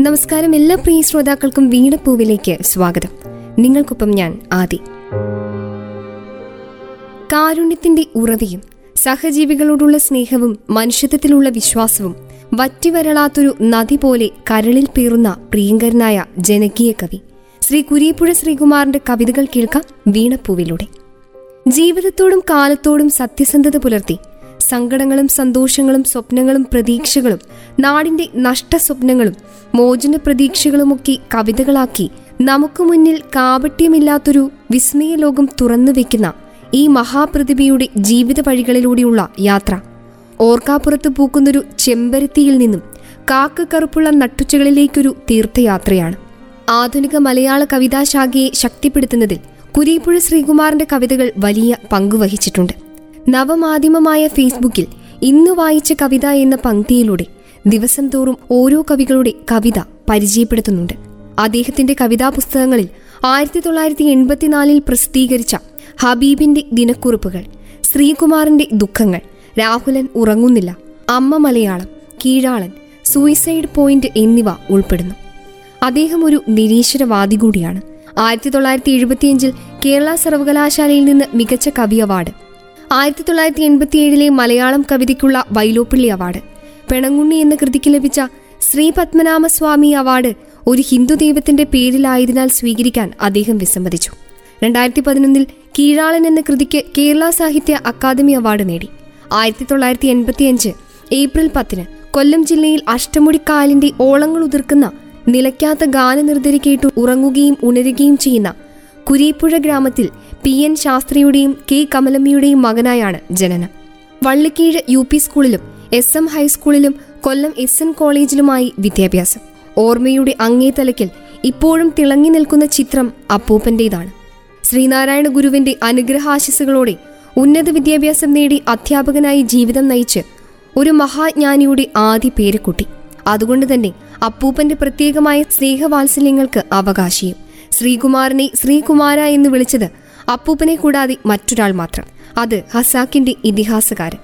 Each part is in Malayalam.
നമസ്കാരം എല്ലാ പ്രിയ ശ്രോതാക്കൾക്കും വീണപ്പൂവിലേക്ക് സ്വാഗതം. നിങ്ങൾക്കൊപ്പം ഞാൻ ആദി. കാരുണ്യത്തിന്റെ ഉറവിയും സഹജീവികളോടുള്ള സ്നേഹവും മനുഷ്യത്വത്തിലുള്ള വിശ്വാസവും വറ്റിവരളാത്തൊരു നദി പോലെ കരളിൽ പേറുന്ന പ്രിയങ്കരനായ ജനകീയ കവി ശ്രീ കുരിയപ്പുഴ ശ്രീകുമാറിന്റെ കവിതകൾ കേൾക്കാം വീണപ്പൂവിലൂടെ. ജീവിതത്തോടും കാലത്തോടും സത്യസന്ധത പുലർത്തി സങ്കടങ്ങളും സന്തോഷങ്ങളും സ്വപ്നങ്ങളും പ്രതീക്ഷകളും നാടിന്റെ നഷ്ടസ്വപ്നങ്ങളും മോചന പ്രതീക്ഷകളുമൊക്കെ കവിതകളാക്കി നമുക്ക് മുന്നിൽ കാപട്യമില്ലാത്തൊരു വിസ്മയ ലോകം തുറന്നു വെക്കുന്ന ഈ മഹാപ്രതിഭയുടെ ജീവിത വഴികളിലൂടെയുള്ള യാത്ര. ഓർക്കാപ്പുറത്ത് പൂക്കുന്നൊരു ചെമ്പരത്തിയിൽ നിന്നും കാക്ക കറുപ്പുള്ള നട്ടുച്ചകളിലേക്കൊരു തീർത്ഥയാത്രയാണ്. ആധുനിക മലയാള കവിതാശാഖയെ ശക്തിപ്പെടുത്തുന്നതിൽ കുരീപ്പുഴ ശ്രീകുമാറിന്റെ കവിതകൾ വലിയ പങ്കുവഹിച്ചിട്ടുണ്ട് നവമാധ്യമമായ ഫേസ്ബുക്കിൽ ഇന്ന് വായിച്ച കവിത എന്ന പങ്ക്തിയിലൂടെ ദിവസം തോറും ഓരോ കവികളുടെ കവിത പരിചയപ്പെടുത്തുന്നുണ്ട്. അദ്ദേഹത്തിന്റെ കവിതാ പുസ്തകങ്ങളിൽ ആയിരത്തി തൊള്ളായിരത്തി എൺപത്തിനാലിൽ പ്രസിദ്ധീകരിച്ച ഹബീബിന്റെ ദിനക്കുറിപ്പുകൾ ശ്രീകുമാറിന്റെ ദുഃഖങ്ങൾ രാഹുലൻ ഉറങ്ങുന്നില്ല അമ്മ മലയാളം കീഴാളൻ സൂയിസൈഡ് പോയിന്റ് എന്നിവ ഉൾപ്പെടുന്നു. അദ്ദേഹം ഒരു നിരീശ്വരവാദി കൂടിയാണ്. ആയിരത്തി തൊള്ളായിരത്തി എഴുപത്തിയഞ്ചിൽ കേരള സർവകലാശാലയിൽ നിന്ന് മികച്ച കവി അവാർഡ് ആയിരത്തി തൊള്ളായിരത്തി എൺപത്തിയേഴിലെ മലയാളം കവിതയ്ക്കുള്ള വൈലോപ്പിള്ളി അവാർഡ്. പെണങ്ങുണ്ണി എന്ന കൃതിക്ക് ലഭിച്ച ശ്രീ പത്മനാഭസ്വാമി അവാർഡ് ഒരു ഹിന്ദു ദൈവത്തിന്റെ പേരിലായതിനാൽ സ്വീകരിക്കാൻ അദ്ദേഹം വിസമ്മതിച്ചു. രണ്ടായിരത്തി പതിനൊന്നിൽ കീഴാളൻ എന്ന കൃതിക്ക് കേരള സാഹിത്യ അക്കാദമി അവാർഡ് നേടി. ആയിരത്തി തൊള്ളായിരത്തി എൺപത്തിയഞ്ച് ഏപ്രിൽ പത്തിന് കൊല്ലം ജില്ലയിൽ അഷ്ടമുടിക്കാലിന്റെ ഓളങ്ങൾ ഉതിർക്കുന്ന നിലയ്ക്കാത്ത ഗാനനിർദ്ധരി കേട്ടു ഉറങ്ങുകയും ഉണരുകയും ചെയ്യുന്ന കുരീപ്പുഴ ഗ്രാമത്തിൽ പി എൻ ശാസ്ത്രിയുടെയും കെ കമലമ്മയുടെയും മകനായാണ് ജനനം. വള്ളിക്കീഴ് യു പി സ്കൂളിലും എസ് എം ഹൈസ്കൂളിലും കൊല്ലം എസ് എൻ കോളേജിലുമായി വിദ്യാഭ്യാസം. ഓർമ്മയുടെ അങ്ങേ ഇപ്പോഴും തിളങ്ങി നിൽക്കുന്ന ചിത്രം അപ്പൂപ്പന്റേതാണ്. ശ്രീനാരായണ ഗുരുവിന്റെ അനുഗ്രഹാശിസുകളോടെ ഉന്നത വിദ്യാഭ്യാസം നേടി അധ്യാപകനായി ജീവിതം നയിച്ച് ഒരു മഹാജ്ഞാനിയുടെ ആദ്യ പേരുക്കുട്ടി അതുകൊണ്ട് തന്നെ അപ്പൂപ്പന്റെ പ്രത്യേകമായ സ്നേഹവാത്സല്യങ്ങൾക്ക് അവകാശിയും. ശ്രീകുമാറിനെ ശ്രീകുമാര എന്ന് വിളിച്ചത് അപ്പൂപ്പനെ കൂടാതെ മറ്റൊരാൾ മാത്രം. അത് ഹസാക്കിന്റെ ഇതിഹാസകാരൻ.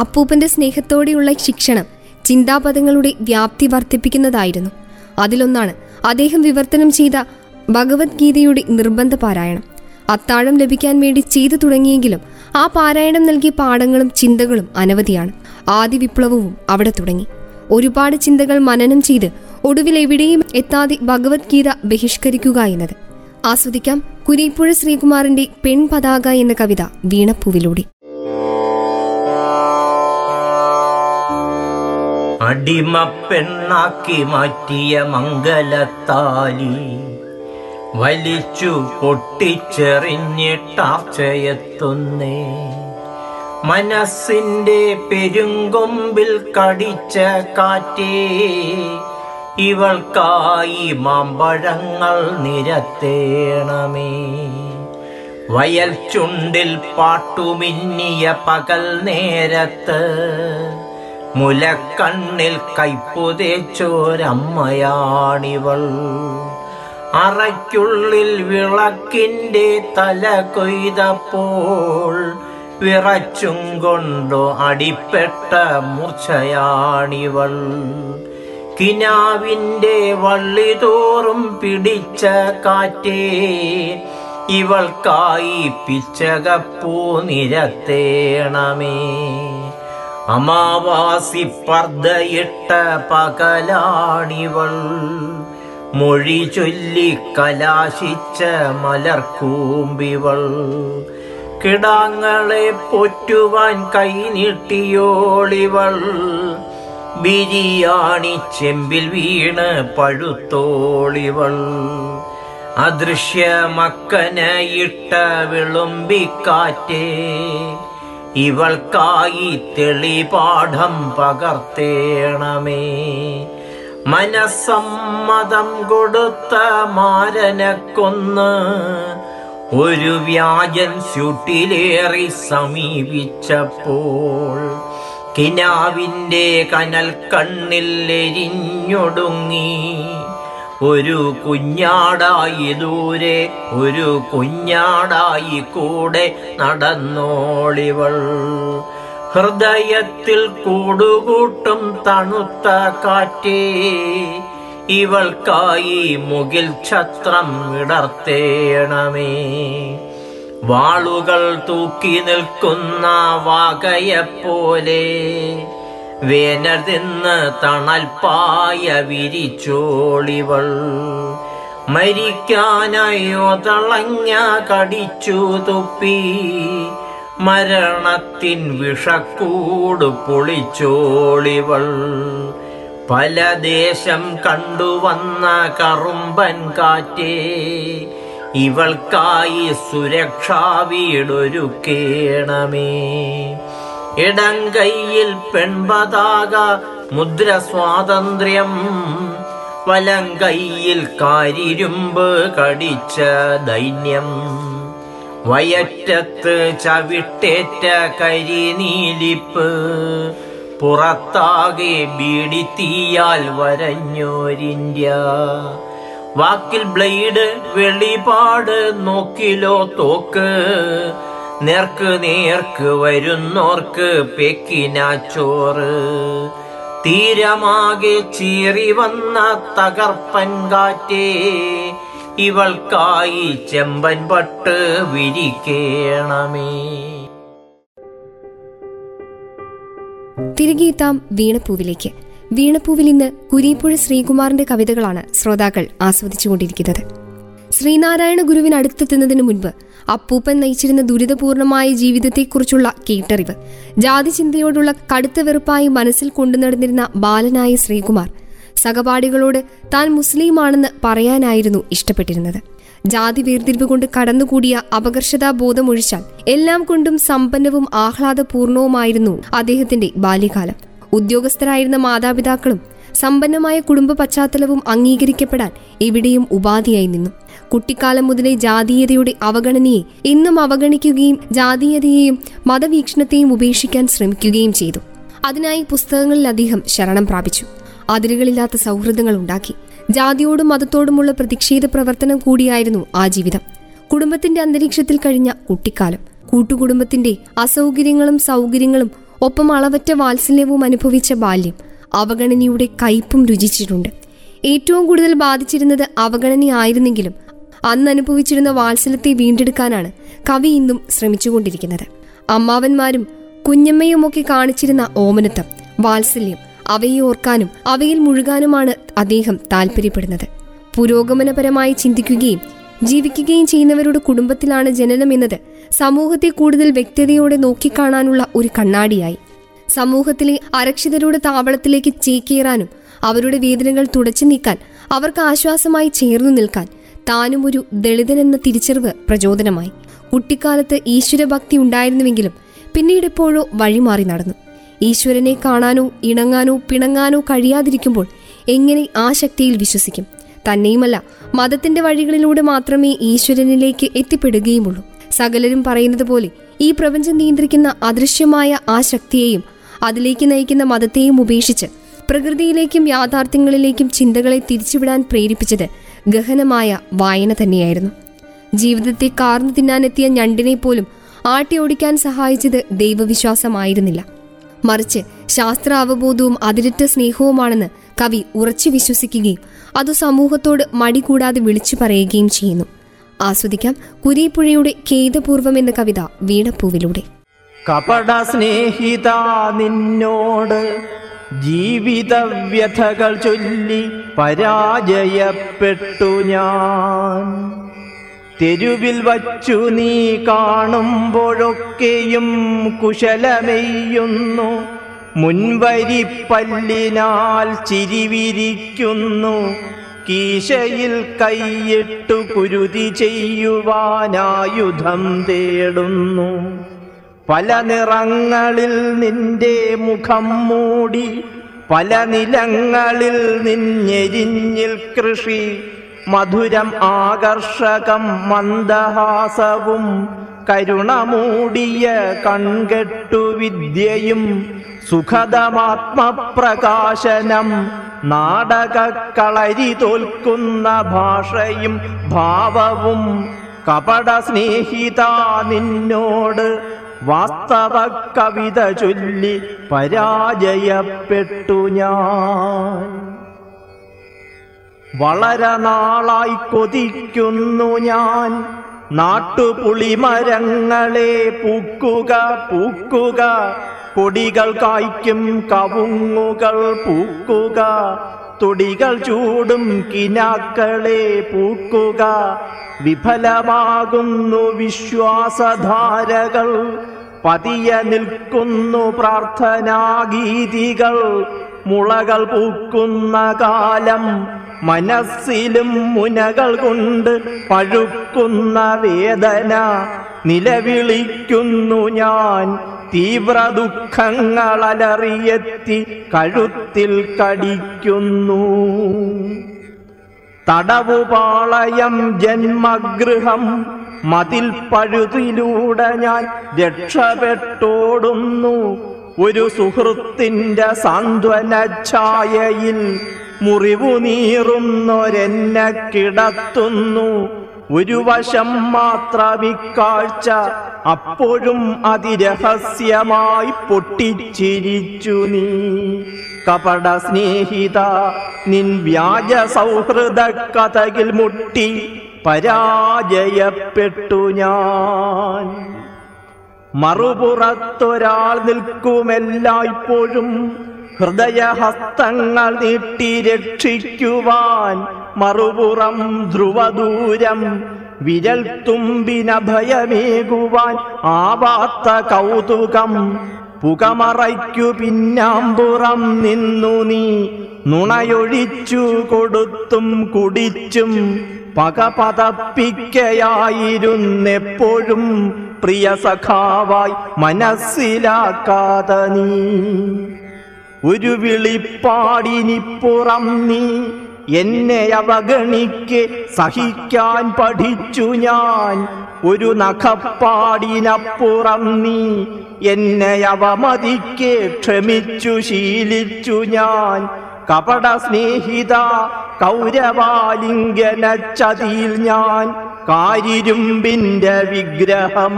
അപ്പൂപ്പന്റെ സ്നേഹത്തോടെയുള്ള ശിക്ഷണം ചിന്താപദങ്ങളുടെ വ്യാപ്തി വർദ്ധിപ്പിക്കുന്നതായിരുന്നു. അതിലൊന്നാണ് അദ്ദേഹം വിവർത്തനം ചെയ്ത ഭഗവത്ഗീതയുടെ നിർബന്ധ പാരായണം. അത്താഴം ലഭിക്കാൻ വേണ്ടി ചെയ്തു തുടങ്ങിയെങ്കിലും ആ പാരായണം നൽകിയ പാഠങ്ങളും ചിന്തകളും അനവധിയാണ്. ആദ്യ വിപ്ലവവും അവിടെ തുടങ്ങി. ഒരുപാട് ചിന്തകൾ മനനം ചെയ്ത് ഒടുവിൽ എവിടെയും എത്താതെ ഭഗവത്ഗീത ബഹിഷ്കരിക്കുക എന്നത്. ആസ്വദിക്കാം കുരീപ്പുഴ ശ്രീകുമാറിന്റെ പെൺപതാക എന്ന കവിത വീണപ്പൂവിലൂടെ. അടിമ പെണ്ണാക്കി മാറ്റിയ മംഗലത്താലി വലിച്ചു പൊട്ടിച്ചെറിഞ്ഞിട്ടാർച്ചയെത്തുന്നേ. മനസ്സിന്റെ പെരുങ്കൊമ്പിൽ കടിച്ച കാറ്റേ ഇവൾക്കായി മാമ്പഴങ്ങൾ നിരത്തേണമേ. വയൽ ചുണ്ടിൽ പാട്ടുമിന്നിയ പകൽ നേരത്ത് മുലക്കണ്ണിൽ കൈപ്പുതേച്ചോരമ്മയാണിവൾ. അറയ്ക്കുള്ളിൽ വിളക്കിന്റെ തല കൊയ്തപ്പോൾ വിറച്ചും കൊണ്ടോ അടിപ്പെട്ട മൂർച്ചയാണിവൾ. കിനാവിന്റെ വള്ളി തോറും പിടിച്ച കാറ്റേ ഇവൾക്കായി പിച്ചകപ്പൂ നിരത്തേണമേ. അമാവാസി പർദ്ദയിട്ട പകലാണിവൾ മൊഴി ചൊല്ലി കലാശിച്ച മലർക്കൂമ്പിവൾ. കിടാങ്ങളെ പൊറ്റുവാൻ കൈനീട്ടിയോളിവൾ ബിരിയാണി ചെമ്പിൽ വീണ് പഴുത്തോളിവൾ. അദൃശ്യ മക്കന് ഇട്ട വിളുമ്പിക്കാറ്റേ ഇവൾക്കായി തെളിപാഠം പകർത്തേണമേ. മനസ്സമ്മതം കൊടുത്ത മാരനെ കൊന്ന് ഒരു വ്യാജൻ ചുട്ടിലേറി സമീപിച്ചപ്പോൾ കിനാവിന്റെ കനൽ കണ്ണിൽ എരിഞ്ഞൊടുങ്ങി ഒരു കുഞ്ഞാടായി ദൂരെ ഒരു കുഞ്ഞാടായി കൂടെ നടന്നോളിവൾ. ഹൃദയത്തിൽ കൂടുകൂട്ടും തണുത്ത കാറ്റേ ഇവൾക്കായി മുകിൽ ഛത്രം വിടർത്തേണമേ. വാളുകൾ തൂക്കി നിൽക്കുന്ന വാകയെപ്പോലെ വേനൽ നിന്ന് തണൽപ്പായ വിരിച്ചോളിവൾ. മരിക്കാനായോ തളഞ്ഞ കടിച്ചു തുപ്പി മരണത്തിൻ വിഷക്കൂട് പൊളിച്ചോളിവൾ. പല ദേശം കണ്ടുവന്ന കറുമ്പൻ കാറ്റേ ഇവൾക്കായി സുരക്ഷാ വീടൊരുക്കേണമേ. ഇടം കൈയിൽ പെൺപതാക മുദ്ര സ്വാതന്ത്ര്യം വലം കൈയിൽ കാരിരുമ്പ് കടിച്ച ദൈന്യം. വയറ്റത്ത് ചവിട്ടേറ്റ കരിനീലിപ്പ്. പുറത്താകെ ബീഡിത്തീയാൽ വരഞ്ഞോരിന്ത്യ. വാക്കിൽ ബ്ലേഡ് വെളിപാട് നോക്കിലോ തോക്ക്. നേർക്ക് നേർക്ക് വരുന്നോർക്ക് പെക്കിനാച്ചോറ് തീരമാകെ ചീറി വന്ന തകർപ്പൻ കാറ്റേ ഇവൾക്കായി ചെമ്പൻ പട്ട് വിരിക്കേണമേ. തിരികെത്താം വീണപ്പൂവിലേക്ക്. വീണപ്പൂവിൽ ഇന്ന് കുരീപ്പുഴ ശ്രീകുമാറിന്റെ കവിതകളാണ് ശ്രോതാക്കൾ ആസ്വദിച്ചുകൊണ്ടിരിക്കുന്നത്. ശ്രീനാരായണ ഗുരുവിനടുത്തെത്തുന്നതിന് മുൻപ് അപ്പൂപ്പൻ നയിച്ചിരുന്ന ദുരിതപൂർണമായ ജീവിതത്തെക്കുറിച്ചുള്ള കേട്ടറിവ് ജാതിചിന്തയോടുള്ള കടുത്ത വെറുപ്പായി മനസ്സിൽ കൊണ്ടുനടന്നിരുന്ന ബാലനായ ശ്രീകുമാർ സഹപാഠികളോട് താൻ മുസ്ലിമാണെന്ന് പറയാനായിരുന്നു ഇഷ്ടപ്പെട്ടിരുന്നത്. ജാതി വേർതിരിവ് കൊണ്ട് കടന്നുകൂടിയ അപകർഷതാ ബോധമൊഴിച്ചാൽ എല്ലാം കൊണ്ടും സമ്പന്നവും ആഹ്ലാദപൂർണവുമായിരുന്നു അദ്ദേഹത്തിന്റെ ബാല്യകാലം. ഉദ്യോഗസ്ഥരായിരുന്ന മാതാപിതാക്കളും സമ്പന്നമായ കുടുംബ പശ്ചാത്തലവും അംഗീകരിക്കപ്പെടാൻ എവിടെയും ഉപാധിയായി നിന്നു. കുട്ടിക്കാലം മുതലേ ജാതീയതയുടെ അവഗണനയെ ഇന്നും അവഗണിക്കുകയും ജാതീയതയെയും മതവീക്ഷണത്തെയും ഉപേക്ഷിക്കാൻ ശ്രമിക്കുകയും ചെയ്തു. അതിനായി പുസ്തകങ്ങളിൽ അദ്ദേഹം ശരണം പ്രാപിച്ചു. അതിരുകളില്ലാത്ത സൗഹൃദങ്ങൾ ഉണ്ടാക്കി. ജാതിയോടും മതത്തോടുമുള്ള പ്രതിഷേധ പ്രവർത്തനം കൂടിയായിരുന്നു ആ ജീവിതം. കുടുംബത്തിന്റെ അന്തരീക്ഷത്തിൽ കഴിഞ്ഞ കുട്ടിക്കാലം. കൂട്ടുകുടുംബത്തിന്റെ അസൗകര്യങ്ങളും സൗകര്യങ്ങളും ഒപ്പം അളവറ്റ വാത്സല്യവും അനുഭവിച്ച ബാല്യം അവഗണനയുടെ കയ്പും രുചിച്ചിട്ടുണ്ട്. ഏറ്റവും കൂടുതൽ ബാധിച്ചിരുന്നത് അവഗണനയായിരുന്നെങ്കിലും അന്ന് അനുഭവിച്ചിരുന്ന വാത്സല്യത്തെ വീണ്ടെടുക്കാനാണ് കവി ഇന്നും ശ്രമിച്ചുകൊണ്ടിരിക്കുന്നത്. അമ്മാവന്മാരും കുഞ്ഞമ്മയുമൊക്കെ കാണിച്ചിരുന്ന ഓമനത്വം വാത്സല്യം അവയെ ഓർക്കാനും അവയിൽ മുഴുകാനുമാണ് അദ്ദേഹം താല്പര്യപ്പെടുന്നത് പുരോഗമനപരമായി ചിന്തിക്കുകയും ജീവിക്കുകയും ചെയ്യുന്നവരുടെ കുടുംബത്തിലാണ് ജനനം എന്നത് സമൂഹത്തെ കൂടുതൽ വ്യക്തതയോടെ നോക്കിക്കാണാനുള്ള ഒരു കണ്ണാടിയായി. സമൂഹത്തിലെ അരക്ഷിതരുടെ താവളത്തിലേക്ക് ചേക്കേറാനും അവരുടെ വേദനകൾ തുടച്ചു നീക്കാൻ അവർക്ക് ആശ്വാസമായി ചേർന്നു നിൽക്കാൻ താനും ഒരു ദളിതനെന്ന തിരിച്ചറിവ് പ്രചോദനമായി. കുട്ടിക്കാലത്ത് ഈശ്വരഭക്തി ഉണ്ടായിരുന്നുവെങ്കിലും പിന്നീട് എപ്പോഴോ വഴിമാറി നടന്നു. ഈശ്വരനെ കാണാനോ ഇണങ്ങാനോ പിണങ്ങാനോ കഴിയാതിരിക്കുമ്പോൾ എങ്ങനെ ആ ശക്തിയിൽ വിശ്വസിക്കും? തന്നെയുമല്ല മതത്തിന്റെ വഴികളിലൂടെ മാത്രമേ ഈശ്വരനിലേക്ക് എത്തിപ്പെടുകയുമുള്ളൂ. സകലരും പറയുന്നത് പോലെ ഈ പ്രപഞ്ചം നിയന്ത്രിക്കുന്ന അദൃശ്യമായ ആ ശക്തിയെയും അതിലേക്ക് നയിക്കുന്ന മതത്തെയും ഉപേക്ഷിച്ച് പ്രകൃതിയിലേക്കും യാഥാർത്ഥ്യങ്ങളിലേക്കും ചിന്തകളെ തിരിച്ചുവിടാൻ പ്രേരിപ്പിച്ചത് ഗഹനമായ വായന തന്നെയായിരുന്നു. ജീവിതത്തെ കാർന്നു തിന്നാനെത്തിയ ഞണ്ടിനെ പോലും ആട്ടി ഓടിക്കാൻ സഹായിച്ചത് ദൈവവിശ്വാസമായിരുന്നില്ല. മറിച്ച് ശാസ്ത്ര അവബോധവും അതിരറ്റ സ്നേഹവുമാണെന്ന് കവി ഉറച്ചു വിശ്വസിക്കുകയും അത് സമൂഹത്തോട് മടി കൂടാതെ വിളിച്ചു പറയുകയും ചെയ്യുന്നു. ആസ്വദിക്കാം കുരീപ്പുഴയുടെ ഖേദപൂർവം എന്ന കവിത വീണപ്പൂവിലൂടെ. കപട സ്നേഹിത നിന്നോട് ജീവിത വ്യഥകൾ ചൊല്ലി പരാജയപ്പെട്ടു ഞാൻ. തെരുവിൽ വച്ചു നീ കാണുമ്പോഴൊക്കെയും കുശലമെയ്യുന്നു. മുൻവരി പല്ലിനാൽ ചിരിവിരിക്കുന്നു. കീശയിൽ കൈയിട്ടു കുരുതി ചെയ്യുവാനായുധം തേടുന്നു. പല നിറങ്ങളിൽ നിന്റെ മുഖം മൂടി പല നിലങ്ങളിൽ നിന്നെരിഞ്ഞിൽ കൃഷി. മധുരം ആകർഷകം മന്ദഹാസവും കരുണമൂടിയ കൺകെട്ടു വിദ്യയും സുഖതമാത്മപ്രകാശനം നാടക കളരി തോൽക്കുന്ന ഭാഷയും ഭാവവും കപട സ്നേഹിത നിന്നോട് വാസ്തവ കവിത ചൊല്ലി പരാജയപ്പെട്ടു ഞാൻ. വളരെ നാളായി കൊതിക്കുന്നു ഞാൻ. നാട്ടുപുളിമരങ്ങളെ പൂക്കുക പൂക്കുക കൊടികൾ കായ്ക്കും കവുങ്ങുകൾ പൂക്കുക. തുടികൾ ചൂടും കിനാക്കളെ പൂക്കുക. വിഫലമാകുന്നു വിശ്വാസധാരകൾ. പതിയ നിൽക്കുന്നു പ്രാർത്ഥനാഗീതികൾ. മുളകൾ പൂക്കുന്ന കാലം. മനസ്സിലും മുനകൾ കൊണ്ട് പഴുക്കുന്ന വേദന. നിലവിളിക്കുന്നു ഞാൻ. തീവ്ര ദുഃഖങ്ങൾ അലറിയെത്തി കഴുത്തിൽ കടിക്കുന്നു. തടവുപാളയം ജന്മഗൃഹം മതിൽ പഴുതിലൂടെ ഞാൻ രക്ഷപ്പെട്ടോടുന്നു ഒരു സുഹൃത്തിന്റെ സാന്ത്വന ഛായയിൽ മുറിവു നീറുന്നൊരെന്നെ കിടത്തുന്നു. ഒരു വശം മാത്രമിക്കാഴ്ച അപ്പോഴും അതിരഹസ്യമായി പൊട്ടിച്ചിരിച്ചു നീ. കപട സ്നേഹിത നിൻ വ്യാജ സൗഹൃദ കഥകിൽ മുട്ടി പരാജയപ്പെട്ടു ഞാൻ. മറുപുറത്തൊരാൾ നിൽക്കുമെല്ലായ്പ്പോഴും ഹൃദയഹസ്തങ്ങൾ നീട്ടി രക്ഷിക്കുവാൻ മറുപുറം ധ്രുവദൂരം. വിരൽ തുമ്പിനഭയമേകുവാൻ ആവാത്ത കൗതുകം. പുകമറയ്ക്കു പിന്നാമ്പുറം നിന്നു നീ. നുണയൊഴിച്ചു കൊടുത്തും കുടിച്ചും പക പതപ്പിക്കയായിരുന്നെപ്പോഴും പ്രിയ സഖാവായി മനസ്സിലാക്കാതെ നീ. ഒരു വിളിപ്പാടിനിപ്പുറം നീ എന്നെ അവഗണിക്ക് സഹിക്കാൻ പഠിച്ചു ഞാൻ. ഒരു നഖപ്പാടിനപ്പുറം നീ എന്നെ അവമതിക്ക് ക്ഷമിച്ചു ശീലിച്ചു ഞാൻ. കപട സ്നേഹിത കൗരവാലിംഗന ചതിയിൽ ഞാൻ കാരിരുമ്പിന്റെ വിഗ്രഹം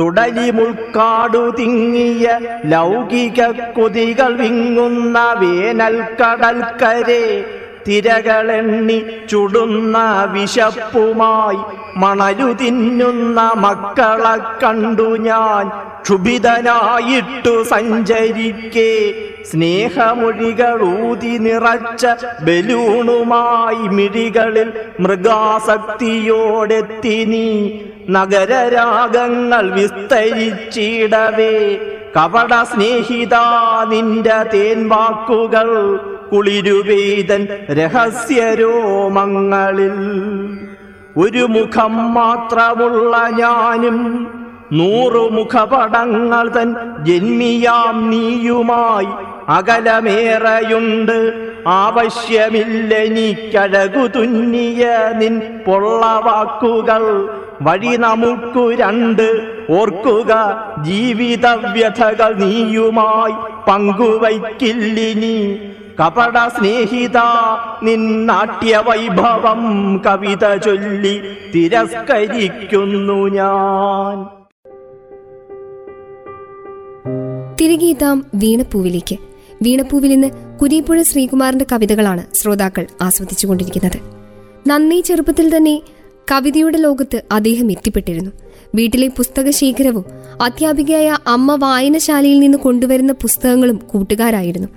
തുടലി മുൾക്കാടു തിങ്ങിയ ലൗകിക കൊതികൾ വിങ്ങുന്ന വേനൽ കടൽക്കരെ തിരകളെണ്ണി ചുടുന്ന വിശപ്പുമായി മണലു തിന്നുന്ന മക്കളെ കണ്ടു ഞാൻ. ക്ഷുഭിതനായിട്ടു സഞ്ചരിക്കേ സ്നേഹമൊഴികൾ ഊതി നിറച്ച ബലൂണുമായി മിഴികളിൽ മൃഗാസക്തിയോടെത്തി നീ. നഗരരാഗങ്ങൾ വിസ്തരിച്ചിടവേ. കപട സ്നേഹിത നിന്റെ തേൻവാക്കുകൾ കുളിരുപെയ്തൻ രഹസ്യരോമങ്ങളിൽ. ഒരു മുഖം മാത്രമുള്ള ഞാനും നൂറു മുഖപടങ്ങൾ തൻ ജന്മിയാം നീയുമായി. അകലമേറെയുണ്ട് ആവശ്യമില്ലെനിക്കഴകു തുന്നിയ നിൻ പൊള്ളവാക്കുകൾ. വഴി നമുക്കു രണ്ട്. ഓർക്കുക ജീവിത വ്യഥകൾ നീയുമായി പങ്കുവയ്ക്കില്ലിനി. കപട സ്നേഹിത നിന്നാട്യ നാട്യവൈഭവം കവിത ചൊല്ലി തിരസ്കരിക്കുന്നു ഞാൻ. തിരികെ വീണപ്പൂവിലേക്ക്. വീണപ്പൂവിൽ നിന്ന് കുരീപ്പുഴ ശ്രീകുമാറിന്റെ കവിതകളാണ് ശ്രോതാക്കൾ ആസ്വദിച്ചുകൊണ്ടിരിക്കുന്നത്. നന്ദി ചെറുപ്പത്തിൽ തന്നെ കവിതയുടെ ലോകത്ത് അദ്ദേഹം എത്തിപ്പെട്ടിരുന്നു. വീട്ടിലെ പുസ്തക ശേഖരവും അധ്യാപികയായ അമ്മ വായനശാലയിൽ നിന്ന് കൊണ്ടുവരുന്ന പുസ്തകങ്ങളും കൂട്ടുകാരായിരുന്നു.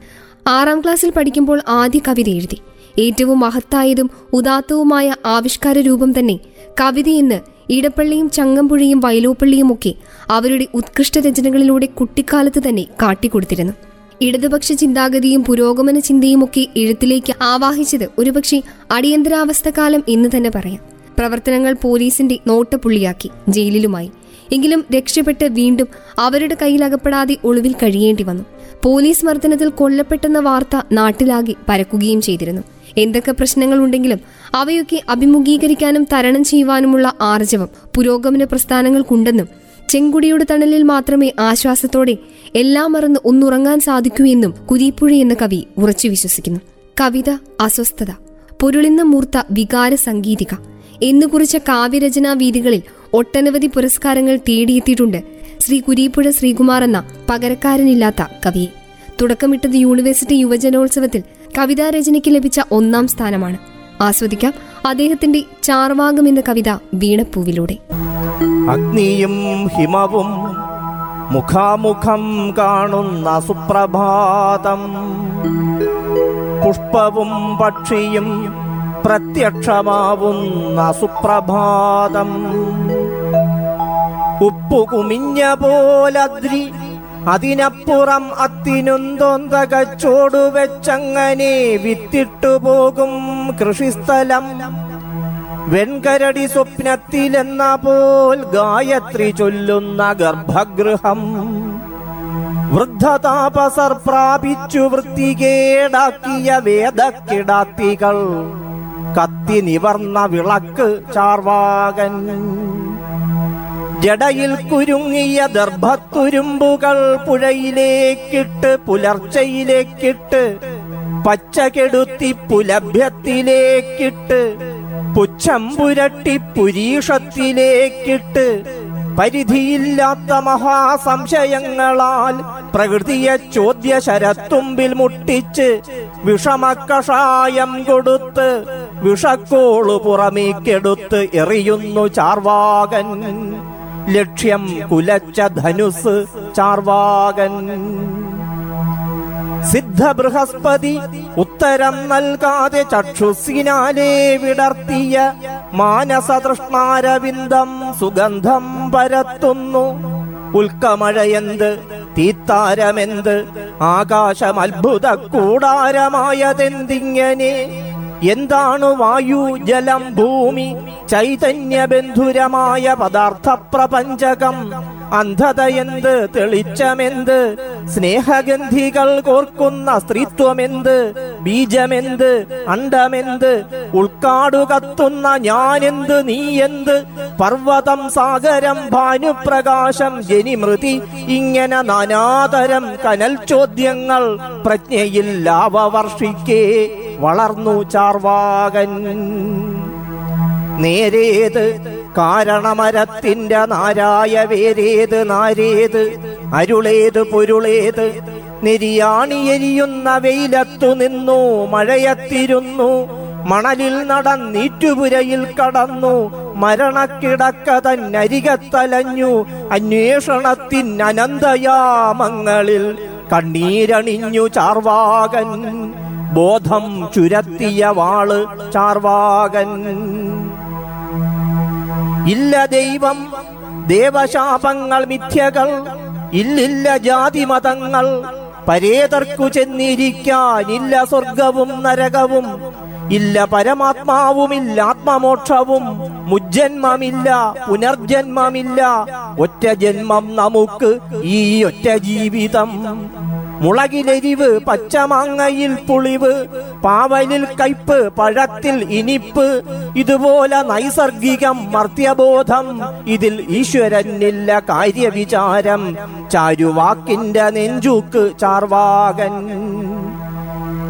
ആറാം ക്ലാസ്സിൽ പഠിക്കുമ്പോൾ ആദ്യ കവിത എഴുതി. ഏറ്റവും മഹത്തായതും ഉദാത്തവുമായ ആവിഷ്കാര രൂപം തന്നെ കവിതയെന്ന് ഇടപ്പള്ളിയും ചങ്ങമ്പുഴയും വയലോപ്പള്ളിയും ഒക്കെ അവരുടെ ഉത്കൃഷ്ട രചനകളിലൂടെ കുട്ടിക്കാലത്ത് തന്നെ കാട്ടിക്കൊടുത്തിരുന്നു. ഇടതുപക്ഷ ചിന്താഗതിയും പുരോഗമന ചിന്തയും ഒക്കെ എഴുത്തിലേക്ക് ആവാഹിച്ചത് ഒരുപക്ഷെ അടിയന്തരാവസ്ഥ കാലം എന്ന് തന്നെ പറയാം. പ്രവർത്തനങ്ങൾ പോലീസിന്റെ നോട്ടപ്പുള്ളിയാക്കി ജയിലിലുമായി. എങ്കിലും രക്ഷപ്പെട്ട് വീണ്ടും അവരുടെ കയ്യിലകപ്പെടാതെ ഒളിവിൽ കഴിയേണ്ടി വന്നു. പോലീസ് മർദ്ദനത്തിൽ കൊല്ലപ്പെട്ടെന്ന വാർത്ത നാട്ടിലാകെ പരക്കുകയും ചെയ്തിരുന്നു. എന്തൊക്കെ പ്രശ്നങ്ങളുണ്ടെങ്കിലും അവയൊക്കെ അഭിമുഖീകരിക്കാനും തരണം ചെയ്യുവാനുമുള്ള ആർജവം പുരോഗമന പ്രസ്ഥാനങ്ങൾക്കുണ്ടെന്നും ചെങ്കുടിയുടെ തണലിൽ മാത്രമേ ആശ്വാസത്തോടെ എല്ലാം മറന്ന് ഒന്നുറങ്ങാൻ സാധിക്കൂ എന്നും കുരീപ്പുഴ എന്ന കവി ഉറച്ചു വിശ്വസിക്കുന്നു. കവിത അസ്വസ്ഥത പൊരുളിന്ന മൂർത്ത വികാര സംഗീതിക എന്നു കുറിച്ച കാവ്യരചനാ വീതികളിൽ ഒട്ടനവധി പുരസ്കാരങ്ങൾ തേടിയെത്തിയിട്ടുണ്ട് ശ്രീ കുരീപ്പുഴ ശ്രീകുമാർ എന്ന പകരക്കാരനില്ലാത്ത കവിയെ തുടക്കമിട്ടത് യൂണിവേഴ്സിറ്റി യുവജനോത്സവത്തിൽ കവിതാ രചനയ്ക്ക് ലഭിച്ച ഒന്നാം സ്ഥാനമാണ്. ആസ്വദിക്കാം അദ്ദേഹത്തിന്റെ ചാർവാകം എന്ന കവിത വീണപ്പൂവിലൂടെ. അഗ്നിയും ഹിമവും മുഖാമുഖം കാണുന്ന സുപ്രഭാതം. പുഷ്പവും പക്ഷിയും പ്രത്യക്ഷമാവുന്ന സുപ്രഭാതം. ഉപ്പു കുമിഞ്ഞ പോലദ്രി അതിനപ്പുറം അത്തിനുന്തോന്തകച്ചോടു വെച്ചങ്ങനെ വിത്തിട്ടു പോകും കൃഷിസ്ഥലം. വെൺകരടി സ്വപ്നത്തിലെന്ന പോൽ ഗായത്രി ചൊല്ലുന്ന ഗർഭഗൃഹം. വൃദ്ധതാപസർ പ്രാപിച്ചു വൃത്തികേടാക്കിയ വേദക്കിടാത്തികൾ. കത്തി നിവർന്ന വിളക്ക് ചാർവാകൻ. ജടയിൽ കുരുങ്ങിയ ദർഭത്തുരുമ്പുകൾ പുഴയിലേക്കിട്ട് പുലർച്ചയിലേക്കിട്ട് പച്ചകെടുത്തി പുലഭ്യത്തിലേക്കിട്ട് പുച്ഛം പുരട്ടി പുരീഷത്തിലേക്കിട്ട് പരിധിയില്ലാത്ത മഹാസംശയങ്ങളാൽ പ്രകൃതിയെ ചോദ്യ ശരത്തുമ്പിൽ മുട്ടിച്ച് വിഷമക്കഷായം കൊടുത്ത് വിഷക്കോളു പുറമേക്കെടുത്ത് എറിയുന്നു ചാർവാകൻ. ലക്ഷ്യം കുലച്ച ധനുസ് ചാർവാകൻ. സിദ്ധ ബൃഹസ്പതി ഉത്തരം നൽകാതെ ചക്ഷുസിനാലെ വിടർത്തിയ മാനസതൃഷ്ണാരവിന്ദം സുഗന്ധം പരത്തുന്നു. ഉൽക്കമഴയെന്ത് തീത്താരമെന്ത് ആകാശം അത്ഭുത കൂടാരമായതെന്തിങ്ങനെ എന്താണ് വായു ജലം ഭൂമി ചൈതന്യബന്ധുരമായ പദാർത്ഥ പ്രപഞ്ചകം അന്ധതയെന്ത് തെളിച്ചമെന്ത്? സ്നേഹഗന്ധികൾ കോർക്കുന്ന സ്ത്രീത്വമെന്ത്? ബീജമെന്ത്? അണ്ടമെന്ത്? ഉൾക്കാടു കത്തുന്ന ഞാനെന്ത്? നീയെന്ത്? പർവതം സാഗരം ഭാനുപ്രകാശം ജനിമൃതി ഇങ്ങനെ നാനാതരം കനൽ ചോദ്യങ്ങൾ പ്രജ്ഞയിൽ ലാവവർഷിക്കേ വളർന്നു ചാർവാകൻ. നേരേത് കാരണമരത്തിന്റെ നാരായ വേരേത് നാരേത് അരുളേത് പൊരുളേത്. നെരിയാണി എരിയുന്ന വെയിലത്തു നിന്നു മഴയത്തിരുന്നു. മണലിൽ നടന്നീറ്റുപുരയിൽ കടന്നു മരണക്കിടക്ക തന്നരികത്തലഞ്ഞു അന്വേഷണത്തിൻ അനന്തയാമങ്ങളിൽ കണ്ണീരണിഞ്ഞു ചാർവാകൻ. ബോധം ചുരത്തിയ വാൾ ചാർവാകൻ. ഇല്ല ദൈവം ദേവശാപങ്ങൾ മിഥ്യകൾ. ഇല്ലില്ല ജാതി മതങ്ങൾ പരേതർക്കു ചെന്നിരിക്കാനില്ല സ്വർഗവും നരകവും. ഇല്ല പരമാത്മാവുമില്ല ആത്മമോക്ഷവും. മുജ്ജന്മമില്ല പുനർജന്മമില്ല. ഒറ്റ ജന്മം നമുക്ക് ഈ ഒറ്റ ജീവിതം. മുളകിലെരിവ് പച്ചമാങ്ങയിൽ പുളിവ് പാവലിൽ കയ്പ് പഴത്തിൽ ഇനിപ്പ് ഇതുപോലെ നൈസർഗികം മർത്യബോധം ഇതിൽ ഈശ്വരനില്ല കാര്യവിചാരം ചാരുവാക്കിന്റെ നെഞ്ചുക്ക് ചാർവാകൻ.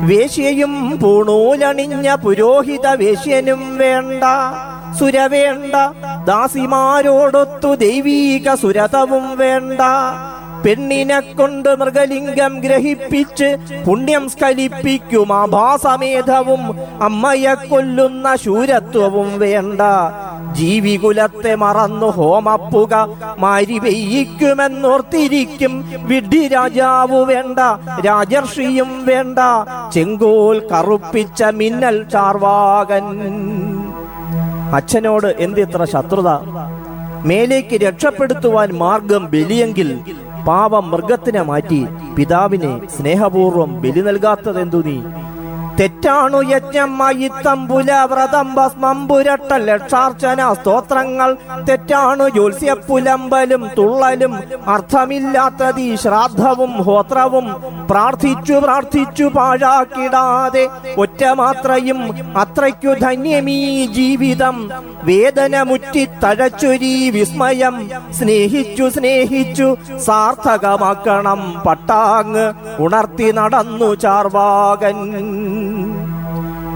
വേശ്യയും പൂണൂലണിഞ്ഞ പുരോഹിത വേശ്യനും വേണ്ട സുരവേണ്ട ദാസിമാരോടൊത്തു ദൈവീക സുരതവും വേണ്ട. പെണ്ണിനെ കൊണ്ട് മൃഗലിംഗം ഗ്രഹിപ്പിച്ച് പുണ്യം സ്കലിപ്പിക്കും. ആഭാസമേധവും അമ്മയെ കൊല്ലുന്ന ശൂരത്വവും വേണ്ട. ജീവികുലത്തെ മറന്നു ഹോമപ്പുക മാരി പെയ്യിക്കുമെന്നോർത്തിരിക്കും വിഡ്ഢി രാജാവു വേണ്ട രാജർഷിയും വേണ്ട. ചെങ്കോൽ കറുപ്പിച്ച മിന്നൽ ചാർവാകൻ. അച്ഛനോട് എന്തിത്ര ശത്രുത? മേലേക്ക് രക്ഷപ്പെടുത്തുവാൻ മാർഗം ബലിയെങ്കിൽ പാവം മൃഗത്തിനെ മാറ്റി പിതാവിനെ സ്നേഹപൂർവം ബലി നൽകാത്തതെന്തു നീ? തെറ്റാണു യജ്ഞമായി മയിത്തമ്പുല വ്രതം ഭസ്മം പുരട്ട ലക്ഷാർച്ചന സ്തോത്രങ്ങൾ. തെറ്റാണു ജ്യോത്സ്യപ്പുലമ്പലും തുള്ളലും അർത്ഥമില്ലാത്തതീ ശ്രാദ്ധവും ഹോത്രവും. പ്രാർത്ഥിച്ചു പ്രാർത്ഥിച്ചു പാഴാക്കിടാതെ ഒറ്റ മാത്രയും അത്രയ്ക്കു ധന്യമീ ജീവിതം. വേദന മുറ്റി തഴച്ചൊരീ വിസ്മയം. സ്നേഹിച്ചു സ്നേഹിച്ചു സാർത്ഥകമാക്കണം. പട്ടാങ് ഉണർത്തി നടന്നു ചാർവാകൻ.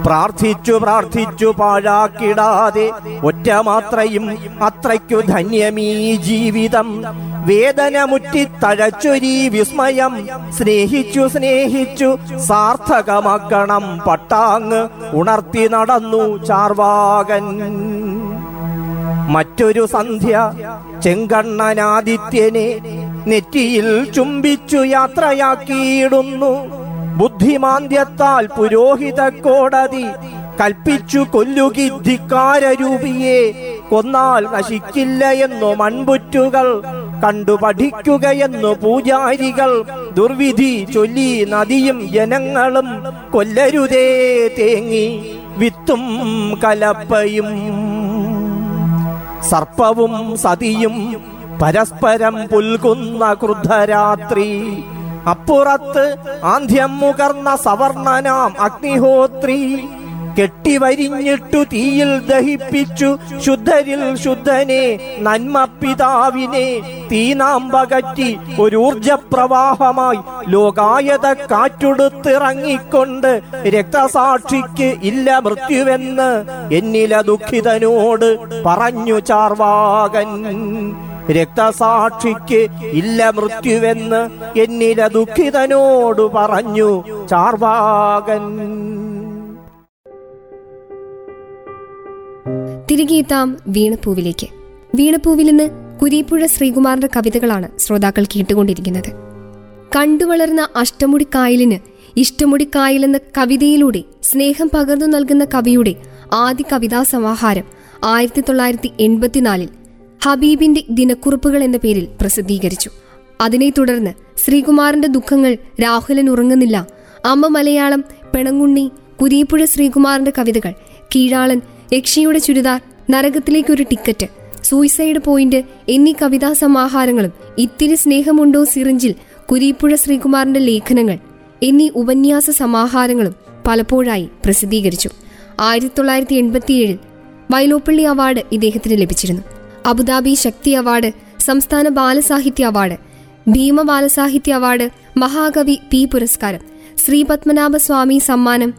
പ്രാർത്ഥിച്ചു പ്രാർത്ഥിച്ചു പാഴാക്കിടാതെ ഒറ്റ മാത്രയും അത്രയ്ക്കു ധന്യമീ ജീവിതം. വേദന മുറ്റി തഴച്ചൊരി വിസ്മയം. സ്നേഹിച്ചു സ്നേഹിച്ചു സാർത്ഥകമാക്കണം. പട്ടാങ് ഉണർത്തി നടന്നു ചാർവാകൻ. മറ്റൊരു സന്ധ്യ ചെങ്കണ്ണനാദിത്യനെ നെറ്റിയിൽ ചുംബിച്ചു യാത്രയാക്കിയിടുന്നു. ബുദ്ധിമാന്ദ്യത്താൽ പുരോഹിത കോടതി കൽപ്പിച്ചു കൊല്ലുകി ധിക്കാരരൂപിയെ. കൊന്നാൽ നശിക്കില്ല എന്നു മൺപുറ്റുകൾ കണ്ടു പഠിക്കുകയെന്നു പൂജാരികൾ. ദുർവിധി ചൊല്ലി നദിയും ജനങ്ങളും കൊല്ലരുതേ തേങ്ങി വിത്തും കലപ്പയും. സർപ്പവും സതിയും പരസ്പരം പുൽകുന്ന ക്രുദ്ധരാത്രി. അപ്പുറത്ത് ആന്ധ്യം മുകർന്ന സവർണനാം അഗ്നിഹോത്രി. കെട്ടിവരിഞ്ഞിട്ടു തീയിൽ ദഹിപ്പിച്ചു. ശുദ്ധരിൽ ശുദ്ധനെ നന്മ പിതാവിനെ തീ നാം പകറ്റി ഒരുർജപ്രവാഹമായി ലോകായത കാറ്റുടുത്തിറങ്ങിക്കൊണ്ട് രക്തസാക്ഷിക്ക് ഇല്ല മൃത്യുവെന്ന് എന്നില ദുഃഖിതനോട് പറഞ്ഞു ചാർവാകൻ. രക്തസാക്ഷിക്ക് ഇല്ല മൃത്യുവെന്ന് എന്നില ദുഃഖിതനോട് പറഞ്ഞു ചാർവാകൻ. തിരികെ എത്താം വീണപ്പൂവിലേക്ക്. വീണപ്പൂവിൽ നിന്ന് കുരീപ്പുഴ ശ്രീകുമാറിന്റെ കവിതകളാണ് ശ്രോതാക്കൾ കേട്ടുകൊണ്ടിരിക്കുന്നത് കണ്ടുവളർന്ന അഷ്ടമുടി കായലിന് ഇഷ്ടമുടി കവിതയിലൂടെ സ്നേഹം പകർന്നു നൽകുന്ന കവിയുടെ ആദ്യ കവിതാ സമാഹാരം ആയിരത്തി തൊള്ളായിരത്തി എൺപത്തിനാലിൽ ഹബീബിന്റെ ദിനക്കുറിപ്പുകൾ എന്ന പേരിൽ പ്രസിദ്ധീകരിച്ചു. അതിനെ തുടർന്ന് ശ്രീകുമാറിന്റെ ദുഃഖങ്ങൾ രാഹുലൻ ഉറങ്ങുന്നില്ല. അമ്മ മലയാളം പെണങ്ങുണ്ണി കുരീപ്പുഴ ശ്രീകുമാറിന്റെ കവിതകൾ കീഴാളൻ യക്ഷിയുടെ ചുരിദാർ നരകത്തിലേക്കൊരു ടിക്കറ്റ് സൂയിസൈഡ് പോയിന്റ് എന്നീ കവിതാ സമാഹാരങ്ങളും ഇത്തിരി സ്നേഹമുണ്ടോ സിറിഞ്ചിൽ കുരീപ്പുഴ ശ്രീകുമാറിന്റെ ലേഖനങ്ങൾ എന്നീ ഉപന്യാസ സമാഹാരങ്ങളും പലപ്പോഴായി പ്രസിദ്ധീകരിച്ചു. ആയിരത്തി തൊള്ളായിരത്തി എൺപത്തിയേഴിൽ വൈലോപ്പള്ളി അവാർഡ് ഇദ്ദേഹത്തിന് ലഭിച്ചിരുന്നു. അബുദാബി ശക്തി അവാർഡ് സംസ്ഥാന ബാലസാഹിത്യ അവാർഡ് ഭീമ ബാലസാഹിത്യ അവാർഡ് മഹാകവി പി പുരസ്കാരം ശ്രീ പത്മനാഭസ്വാമി സമ്മാനം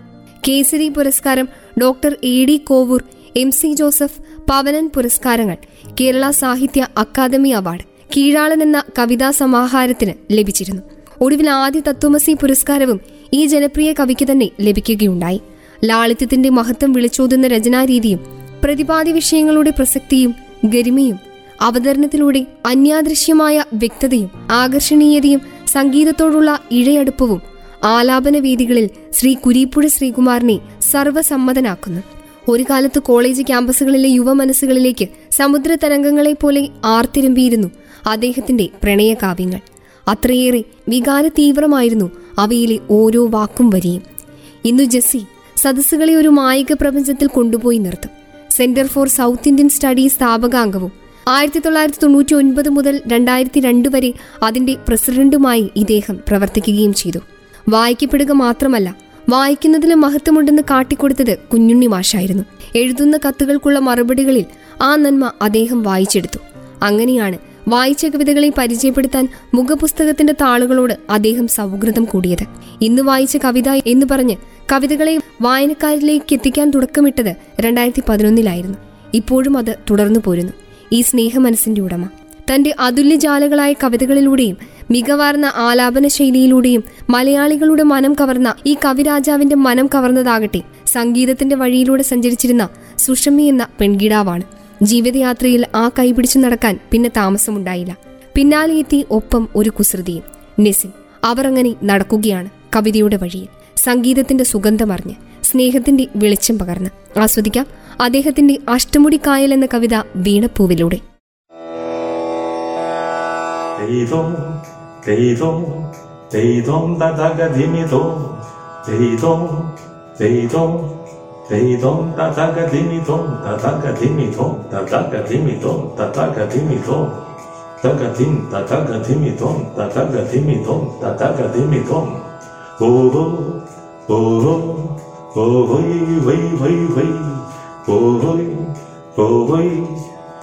കേസരി പുരസ്കാരം doctor A D Kovoor M C Joseph Pavanan പുരസ്കാരങ്ങൾ കേരള സാഹിത്യ അക്കാദമി അവാർഡ് കീഴാളൻ എന്ന കവിതാ സമാഹാരത്തിന് ലഭിച്ചിരുന്നു. ഒടുവിൽ ആദ്യ തത്വമസി പുരസ്കാരവും ഈ ജനപ്രിയ കവിക്ക് തന്നെ ലഭിക്കുകയുണ്ടായി. ലാളിത്യത്തിന്റെ മഹത്വം വിളിച്ചോതുന്ന രചനാരീതിയും പ്രതിപാദ്യ വിഷയങ്ങളുടെ പ്രസക്തിയും ഗരിമയും അവതരണത്തിലൂടെ അന്യാദൃശ്യമായ വ്യക്തതയും ആകർഷണീയതയും സംഗീതത്തോടുള്ള ഇഴയടുപ്പവും ആലാപന വേദികളിൽ ശ്രീ കുരീപ്പുഴ ശ്രീകുമാറിനെ സർവസമ്മതനാക്കുന്നു ഒരു കാലത്ത് കോളേജ് ക്യാമ്പസുകളിലെ യുവ മനസ്സുകളിലേക്ക് സമുദ്ര തരംഗങ്ങളെ പോലെ ആർത്തിരമ്പിയിരുന്നു അദ്ദേഹത്തിന്റെ പ്രണയകാവ്യങ്ങൾ. അത്രയേറെ വികാര തീവ്രമായിരുന്നു അവയിലെ ഓരോ വാക്കും വരിയും. ഇന്നു ജസ്സി സദസ്സുകളെ ഒരു മായിക പ്രപഞ്ചത്തിൽ കൊണ്ടുപോയി നിർത്തും. Centre for South Indian Studies സ്ഥാപകാംഗവും ആയിരത്തി തൊള്ളായിരത്തി തൊണ്ണൂറ്റി ഒൻപത് മുതൽ രണ്ടായിരത്തി രണ്ട് വരെ അതിന്റെ പ്രസിഡന്റുമായി ഇദ്ദേഹം പ്രവർത്തിക്കുകയും ചെയ്തു. വായിക്കപ്പെടുക മാത്രമല്ല വായിക്കുന്നതിന് മഹത്വമുണ്ടെന്ന് കാട്ടിക്കൊടുത്തത് കുഞ്ഞുണ്ണി മാഷായിരുന്നു. എഴുതുന്ന കത്തുകൾക്കുള്ള മറുപടികളിൽ ആ നന്മ അദ്ദേഹം വായിച്ചെടുത്തു. അങ്ങനെയാണ് വായിച്ച കവിതകളെ പരിചയപ്പെടുത്താൻ മുഖപുസ്തകത്തിന്റെ താളുകളോട് അദ്ദേഹം സൗഹൃദം കൂടിയത്. ഇന്ന് വായിച്ച കവിത എന്ന് പറഞ്ഞ് കവിതകളെ വായനക്കാരിലേക്ക് എത്തിക്കാൻ തുടക്കമിട്ടത് രണ്ടായിരത്തി പതിനൊന്നിലായിരുന്നു ഇപ്പോഴും അത് തുടർന്നു പോരുന്നു. ഈ സ്നേഹമനസ്സിന്റെ ഉടമ. തന്റെ അതുല്യജാലകളായ കവിതകളിലൂടെയും മികവാർന്ന ആലാപന ശൈലിയിലൂടെയും മലയാളികളുടെ മനം കവർന്ന ഈ കവിരാജാവിന്റെ മനം കവർന്നതാകട്ടെ സംഗീതത്തിന്റെ വഴിയിലൂടെ സഞ്ചരിച്ചിരുന്ന സുഷമി എന്ന പെൺകിടാവാണ്. ജീവിതയാത്രയിൽ ആ കൈപിടിച്ചു നടക്കാൻ പിന്നെ താമസമുണ്ടായില്ല. പിന്നാലെ എത്തി ഒപ്പം ഒരു കുസൃതിയും. നെസിൻ അവർ അങ്ങനെ നടക്കുകയാണ് കവിതയുടെ വഴിയിൽ. സംഗീതത്തിന്റെ സുഗന്ധമറിഞ്ഞ് സ്നേഹത്തിന്റെ വെളിച്ചം പകർന്ന്. ആസ്വദിക്കാം അദ്ദേഹത്തിന്റെ അഷ്ടമുടി കായൽ എന്ന കവിത വീണപ്പൂവിലൂടെ. 地动，地动，哒哒个嘀咪哆，地动，地动，地动，哒哒个嘀咪哆，哒哒个嘀咪哆，哒哒个嘀咪哆，哒哒个嘀咪哆，哒哒个嘀，哒哒个嘀咪哆，哒哒个嘀咪哆，哒哒个嘀咪哆。哦哦，哦哦，哦哦咦喂咦喂咦，哦哦咦，哦哦咦，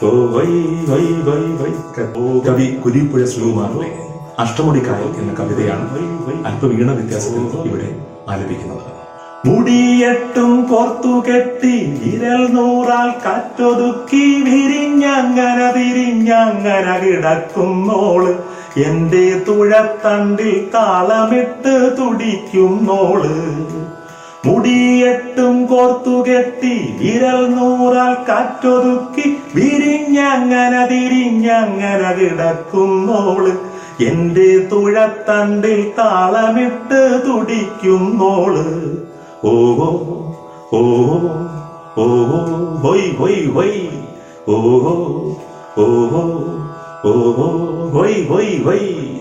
哦哦咦喂咦喂咦。嘎嘎比库里普耶苏玛罗。കായൽ എന്ന കവിതയാണ് അല്പ വീണ വ്യത്യാസത്തിൽ ഇവിടെ ആലപിക്കുന്നത്. മുടിയെട്ടും കോർത്തു കെട്ടി വിരൽ നൂറാൽ കാറ്റൊതുക്കി വിരിഞ്ഞങ്ങന തിരിഞ്ഞങ്ങന കിടക്കുന്നോൾ എന്റെ തുഴത്തണ്ടിൽ താളമിട്ട് തുടിക്കുന്നോൾ മുടിയെട്ടും കോർത്തു കെട്ടി വിരൽ നൂറാൽ കാറ്റൊതുക്കി വിരിഞ്ഞങ്ങന തിരിഞ്ഞങ്ങന കിടക്കുന്നോൾ എന്റെ തുഴത്തണ്ടിൽ താളമിട്ട് തുടിക്കുന്നോൾ. ഓഹോ ഓഹോ ഓഹോ ഹൊയ് ഹൊയ് ഹൊയ്. ഓഹോ ഓഹോ ഓഹോ ഹൊയ് ഹൊയ് ഹൊയ്.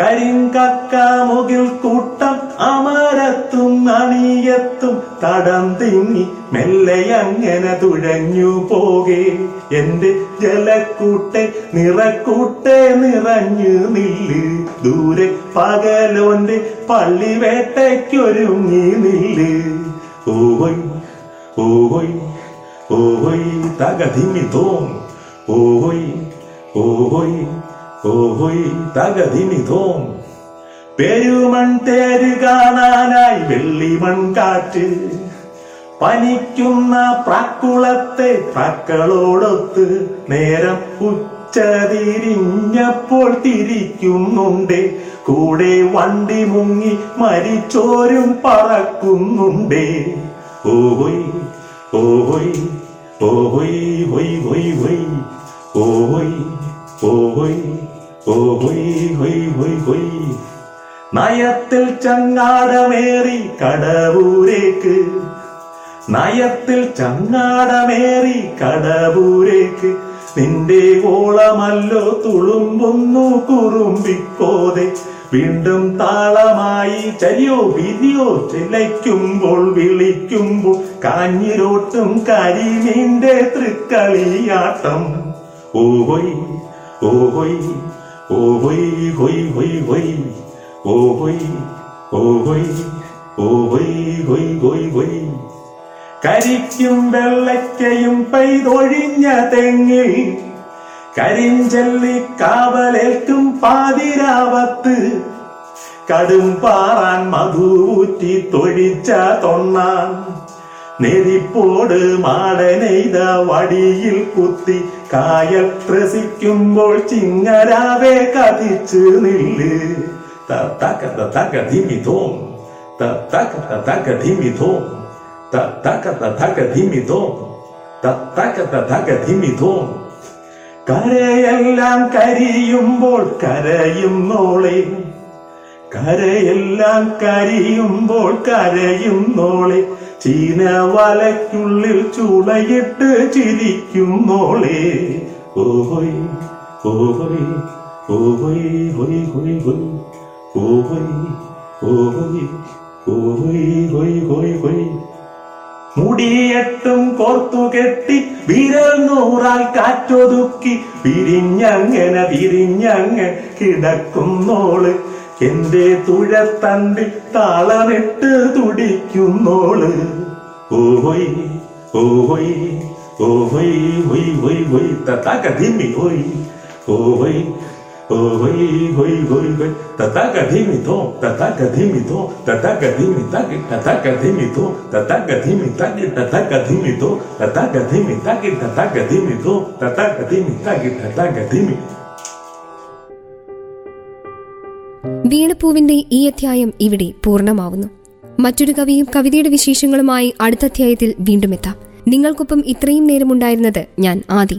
കരിങ്കക്ക മുകിൽ കൂട്ടം അമരത്തും അണിയത്തും തടം തിങ്ങി മെല്ലെ അങ്ങനെ തുഴഞ്ഞു പോകെ. എന്റെ ജലക്കൂട്ടെ നിറക്കൂട്ടെ നിറഞ്ഞു നില്ല്. ദൂരെ പകലോന്റെ പള്ളി വേട്ടയ്ക്കൊരുങ്ങി നില്ല്. ഓവൈ ഓവൈ ഓവൈ തകതിങ്ങി തോം. ഓവൈ ഓവൈ ഓവൈ തകതിങ്ങി തോം. പെരുമൺ തേര് കാണാനായി വെള്ളിമൺ കാറ്റ് പനിക്കുന്ന പ്രാക്കുളത്തെ പ്രാക്കളോടൊത്ത് നേരം ഉച്ച തിരിഞ്ഞപ്പോൾ തിരിക്കുന്നുണ്ട്. കൂടെ വണ്ടി മുങ്ങി മരിച്ചോരും പറക്കുന്നുണ്ട്. ഓഹോയ് ഓഹോയ് ഓഹോയ് ഹൊയ് ഹൊയ് ഹൊയ് ഓഹോയ് ഓഹോയ് ഓഹോയ് ഹൊയ് ഹൊയ് ഹൊയ്. നയത്തിൽ ചങ്ങാടമേറി കടവൂരേക്ക്. നയത്തിൽ ചങ്ങാടമേറി കടവൂരേക്ക്. നിന്റെ ഓളമല്ലോ തുളുമ്പുന്നു കുറുമ്പിക്കോതെ. വീണ്ടും താളമായി ചരിയോ വിരിയോ ചിലയ്ക്കുമ്പോൾ വിളിക്കുമ്പോൾ കാഞ്ഞിരോട്ടും കരിമീന്റെ തൃക്കളിയാട്ടം. ഓ ഹൊയ് ഓ ഹൊയ് ഓ ഹൊയ് ഹൊയ് ഹൊയ് ഹൊയ്. ഓഹോയ് ഓഹോയ് ഓഹോയ് ഹൊയ് ഹൊയ് ഹൊയ്. കരിക്കും വെള്ളയ്ക്കയും പെയ്തൊഴിഞ്ഞ തെങ്ങിൽ കരിഞ്ചെല്ലി കാവലേൽക്കും പാതിരാവത്ത്. കടും പാറാൻ മധുഊറ്റി തൊഴിച്ച തൊണ്ണാൻ നെരിപ്പോട് മാടനെയ്ത വടിയിൽ കുത്തി കായത്രസിക്കുമ്പോൾ ചിങ്ങരാവേ കതിച്ചു നില്ല്. തക തക ധിമി തോം തക തക ധിമി തോം തക തക ധിമി തോം തക തക ധിമി കരയെല്ലാം കരിയുമ്പോൾ കരയുന്നോളെ കരയെല്ലാം കരിയുമ്പോൾ കരയുന്നോളെ ചീന വലയ്ക്കുള്ളിൽ ചുളയിട്ട് ചിരിക്കുന്നോളെ ഓഹോയ് ഓഹോയ് ഓഹോയ് ഹൊയ് ഹൊയ് ഹൊയ്. ഓഹോയ് ഓഹോയ് ഓഹോയ് ഹൊയ് ഹൊയ് ഹൊയ് മുടിയെട്ടും കോർത്തു കെട്ടി വിരൽ നൂറാൽ കാറ്റൊതുക്കി വിരിഞ്ഞങ്ങനെ വിരിഞ്ഞങ്ങ് കിടക്കുന്നോൾ എന്റെ തുഴത്തണ്ടിൽ താളമിട്ട് തുടിക്കുന്നോൾ ഓഹോയ് ഓഹോയ് ഓഹോയ് ഹൊയ് ഹൊയ് ഹൊയ് തക ധിമി ഹൊയ് ഓഹോയ് ഓഹോയ് ഹൊയ് ഹൊയ് ഹൊയ് തക ധിമി തോ തക ധിമി то, тата ധിമി തക തക ധിമി തോ തക ധിമി തക തക ധിമി തോ тата ധിമി തക തക ധിമി തോ തക ധിമി തക തക ധിമി വീണപ്പൂവിന്റെ ഈ അധ്യായം ഇവിടെ പൂർണമാവുന്നു മറ്റൊരു കവിയും കവിതയുടെ വിശേഷങ്ങളുമായി അടുത്ത അധ്യായത്തിൽ വീണ്ടും എത്താം നിങ്ങൾക്കൊപ്പം ഇത്രയും നേരമുണ്ടായിരുന്നത് ഞാൻ ആദി